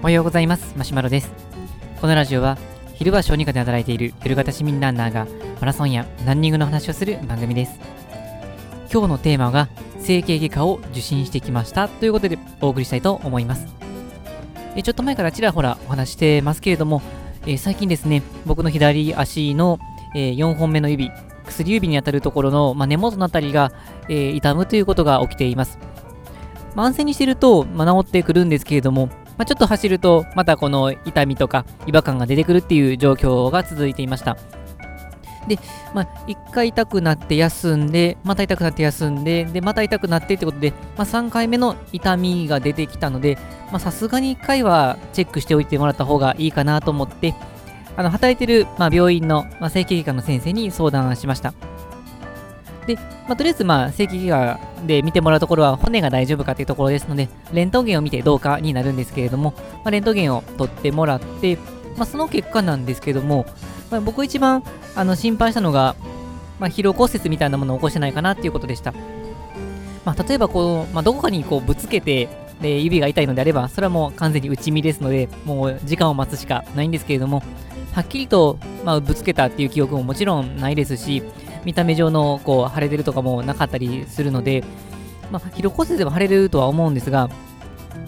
おはようございます。マシュマロです。このラジオは昼は小児科で働いている夜型市民ランナーがマラソンやランニングの話をする番組です。今日のテーマが整形外科を受診してきましたということでお送りしたいと思います。ちょっと前からちらほらお話してますけれども、え最近ですね僕の左足の、え4本目の指薬指に当たるところの、まあ、根元のあたりが、えー、痛むということが起きています。まあ、安静にしてると、まあ、治ってくるんですけれども、まあ、ちょっと走ると、またこの痛みとか違和感が出てくるっていう状況が続いていました。で、まあ、1回痛くなって休んで、また痛くなって休んで、で、また痛くなってってことで、まあ、3回目の痛みが出てきたので、さすがに1回はチェックしておいてもらった方がいいかなと思って、あの働いてる、まあ、病院の、まあ、整形外科の先生に相談しました。で、まあ、とりあえず、まあ、整形外科で見てもらうところは骨が大丈夫かというところですので、レントゲンを見てどうかになるんですけれども、まあ、レントゲンを取ってもらって、まあ、その結果なんですけども、まあ、僕一番あの心配したのが、まあ、疲労骨折みたいなものを起こしてないかなっていうことでした。まあ、例えばこう、まあ、どこかにこうぶつけて、で指が痛いのであれば、それはもう完全に内身ですので、もう時間を待つしかないんですけれども、はっきりと、まあ、ぶつけたっていう記憶ももちろんないですし、見た目上のこう腫れてるとかもなかったりするので、まあ、疲労骨折でも腫れるとは思うんですが、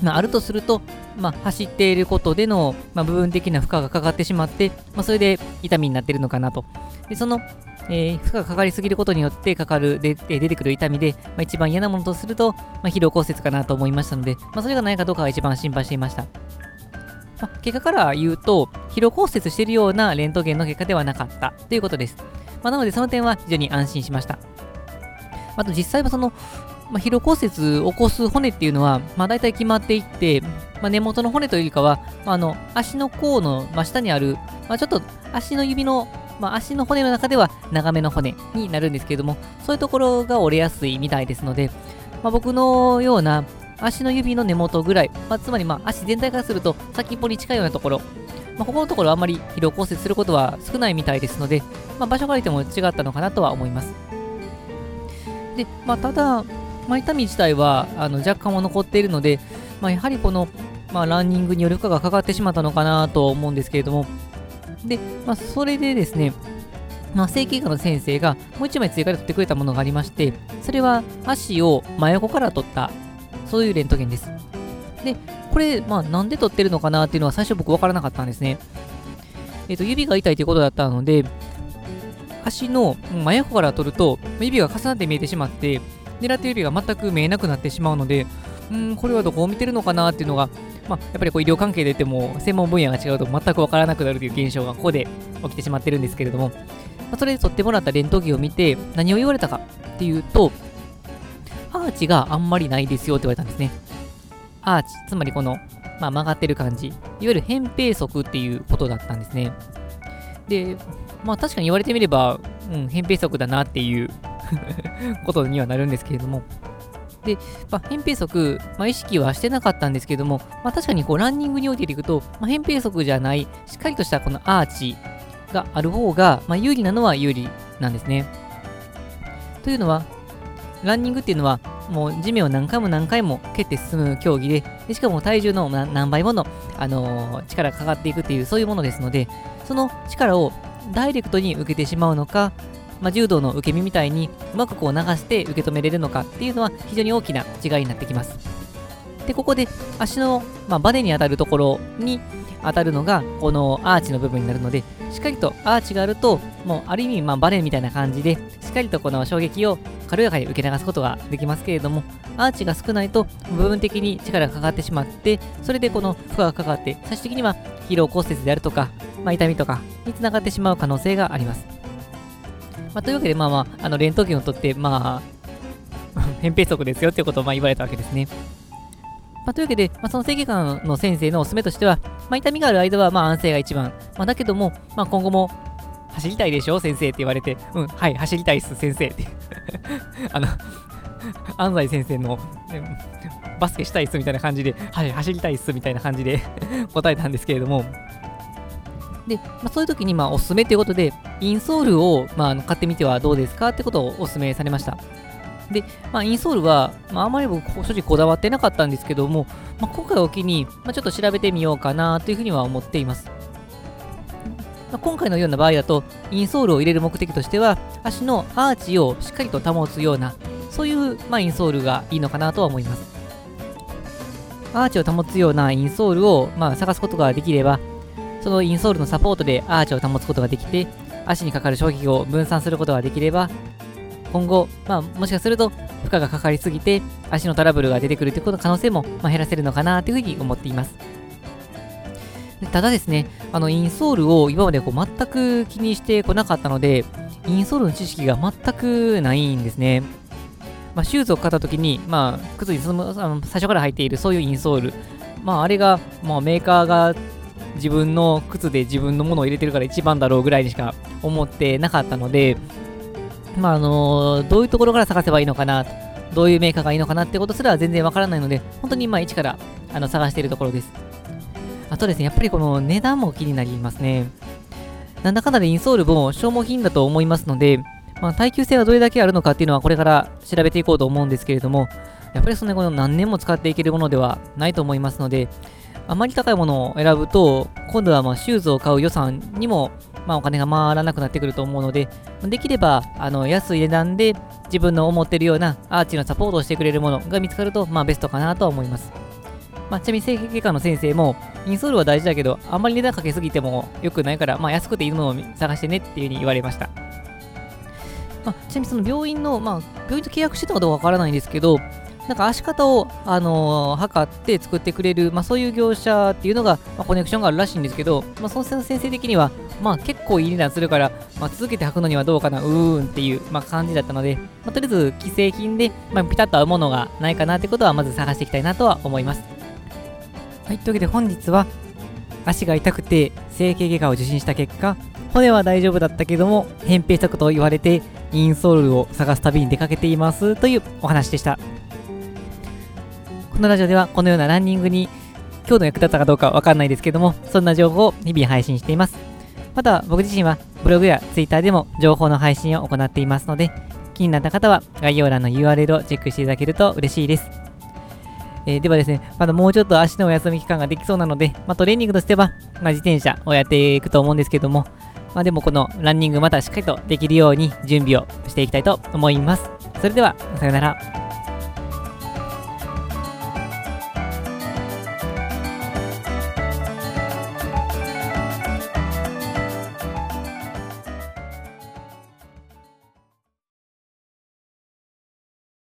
まあ、あるとすると、まあ、走っていることでの、まあ、部分的な負荷がかかってしまって、まあ、それで痛みになってるのかなと。でその、えー、負荷がかかりすぎることによってかかるで出てくる痛みで、まあ、一番嫌なものとすると、まあ、疲労骨折かなと思いましたので、まあ、それがないかどうかが一番心配していました。まあ、結果から言うと、疲労骨折しているようなレントゲンの結果ではなかったということです。まあ、なので、その点は非常に安心しました。あと、実際はその、まあ、疲労骨折を起こす骨っていうのは、まあ、大体決まっていって、まあ、根元の骨というよりかは、まあ、あの足の甲の真下にある、まあ、ちょっと足の指の、まあ、足の骨の中では長めの骨になるんですけれども、そういうところが折れやすいみたいですので、まあ、僕のような足の指の根元ぐらい、まあ、つまりまあ足全体からすると先っぽに近いようなところ、まあ、ここのところあんまり疲労骨折することは少ないみたいですので、まあ、場所からいても違ったのかなとは思います。で、まあ、ただ、まあ、痛み自体はあの若干は残っているので、まあ、やはりこの、まあ、ランニングによる負荷がかかってしまったのかなと思うんですけれども、で、まあ、それでですね、まあ、整形外科の先生がもう一枚追加で取ってくれたものがありまして、それは足を真横から取ったそういうレントゲンです。で、これ、まあ、なんで撮ってるのかなっていうのは最初僕分からなかったんですね。えっ、ー、と、指が痛いということだったので、足の真横から撮ると、指が重なって見えてしまって、狙ってる指が全く見えなくなってしまうので、うん、これはどこを見てるのかなっていうのが、まあ、やっぱりこう医療関係で言っても、専門分野が違うと全く分からなくなるという現象がここで起きてしまってるんですけれども、まあ、それで撮ってもらったレントゲンを見て、何を言われたかっていうと、アーチがあんまりないですよって言われたんですね。アーチ、つまりこの、まあ、曲がってる感じ。いわゆる扁平足っていうことだったんですね。で、まあ確かに言われてみれば、うん、扁平足だなっていう ことにはなるんですけれども。で、まあ、扁平足、まあ、意識はしてなかったんですけども、まあ、確かにこうランニングにおいていくと、まあ、扁平足じゃない、しっかりとしたこのアーチがある方が、まあ、有利なのは有利なんですね。というのは、ランニングっていうのは、もう地面を何回も何回も蹴って進む競技で、でしかも体重の何倍もの、あのー、力がかかっていくっていう、そういうものですので、その力をダイレクトに受けてしまうのか、まあ、柔道の受け身みたいにうまくこう流して受け止めれるのかっていうのは非常に大きな違いになってきます。で、ここで足の、まあ、バネに当たるところに当たるのがこのアーチの部分になるので、しっかりとアーチがあると、もうある意味まあバネみたいな感じで、しっかりとこの衝撃を軽やかに受け流すことができますけれども、アーチが少ないと部分的に力がかかってしまって、それでこの負荷がかかって、最終的には疲労骨折であるとか、まあ、痛みとかにつながってしまう可能性があります。まあ、というわけで、まあまあ、あのレントゲンを取って、まあ、扁平足ですよっていうことをまあ言われたわけですね。まあ、というわけで、まあ、その整形外の先生のおすすめとしては、まあ、痛みがある間はまあ安静が一番。まあ、だけども、まあ、今後も走りたいでしょ先生って言われて、うん、はい、走りたいっす、先生って。あの、安西先生の、バスケしたいっすみたいな感じで、はい、走りたいっすみたいな感じで 答えたんですけれども、で、まあ、そういう時にまあおすすめということで、インソールをまあ買ってみてはどうですかってことをお勧めされました。で、まあ、インソールは、まあ、あまり僕、正直こだわってなかったんですけども、まあ、今回を機に、まあ、ちょっと調べてみようかなというふうには思っています。ま、今回のような場合だと、インソールを入れる目的としては、足のアーチをしっかりと保つような、そういう、まあ、インソールがいいのかなとは思います。アーチを保つようなインソールを、まあ、探すことができれば、そのインソールのサポートでアーチを保つことができて、足にかかる衝撃を分散することができれば、今後、まあ、もしかすると負荷がかかりすぎて足のトラブルが出てくるということ可能性も、まあ、減らせるのかなというふうに思っています。ただですね、あのインソールを今までこう全く気にしてこなかったので、インソールの知識が全くないんですね。まあ、シューズを買った時に、まあ、靴にそのあの最初から入っているそういうインソール、まあ、あれが、まあ、メーカーが自分の靴で自分のものを入れてるから一番だろうぐらいにしか思ってなかったので、まあ、あのどういうところから探せばいいのかな、どういうメーカーがいいのかなってことすら全然わからないので、本当にまあ一からあの探しているところです。あとですね、やっぱりこの値段も気になりますね。なんだかんだでインソールも消耗品だと思いますので、まあ、耐久性はどれだけあるのかっていうのはこれから調べていこうと思うんですけれども、やっぱりそんなこの何年も使っていけるものではないと思いますので、あまり高いものを選ぶと、今度はまシューズを買う予算にもま、お金が回らなくなってくると思うので、できればあの安い値段で自分の思っているようなアーチのサポートをしてくれるものが見つかると、まあ、ベストかなとは思います。まあ、ちなみに整形外科の先生も、インソールは大事だけど、あんまり値段かけすぎても良くないから、まあ、安くていいのを探してねっていうふうに言われました。まあ、ちなみにその病院の、まあ、病院と契約してたかどうかわからないんですけど、なんか足方を、あのー、測って作ってくれる、まあ、そういう業者っていうのが、まあ、コネクションがあるらしいんですけど、まあ、その先生的には、まあ、結構いい値段するから、まあ、続けて履くのにはどうかな、うーんっていう、まあ、感じだったので、まあ、とりあえず既製品で、まあ、ピタッと合うものがないかなってことは、まず探していきたいなとは思います。はい、というわけで本日は、足が痛くて整形外科を受診した結果、骨は大丈夫だったけども、扁平足と言われて、インソールを探す旅に出かけていますというお話でした。このラジオではこのようなランニングに今日の役立ったかどうかわかんないですけども、そんな情報を日々配信しています。また僕自身はブログや Twitter でも情報の配信を行っていますので、気になった方は概要欄の URL をチェックしていただけると嬉しいです。えー、ではですね、まだもうちょっと足のお休み期間ができそうなので、まあ、トレーニングとしては、まあ、自転車をやっていくと思うんですけども、まあ、でもこのランニングまたしっかりとできるように準備をしていきたいと思います。それでは、さよなら。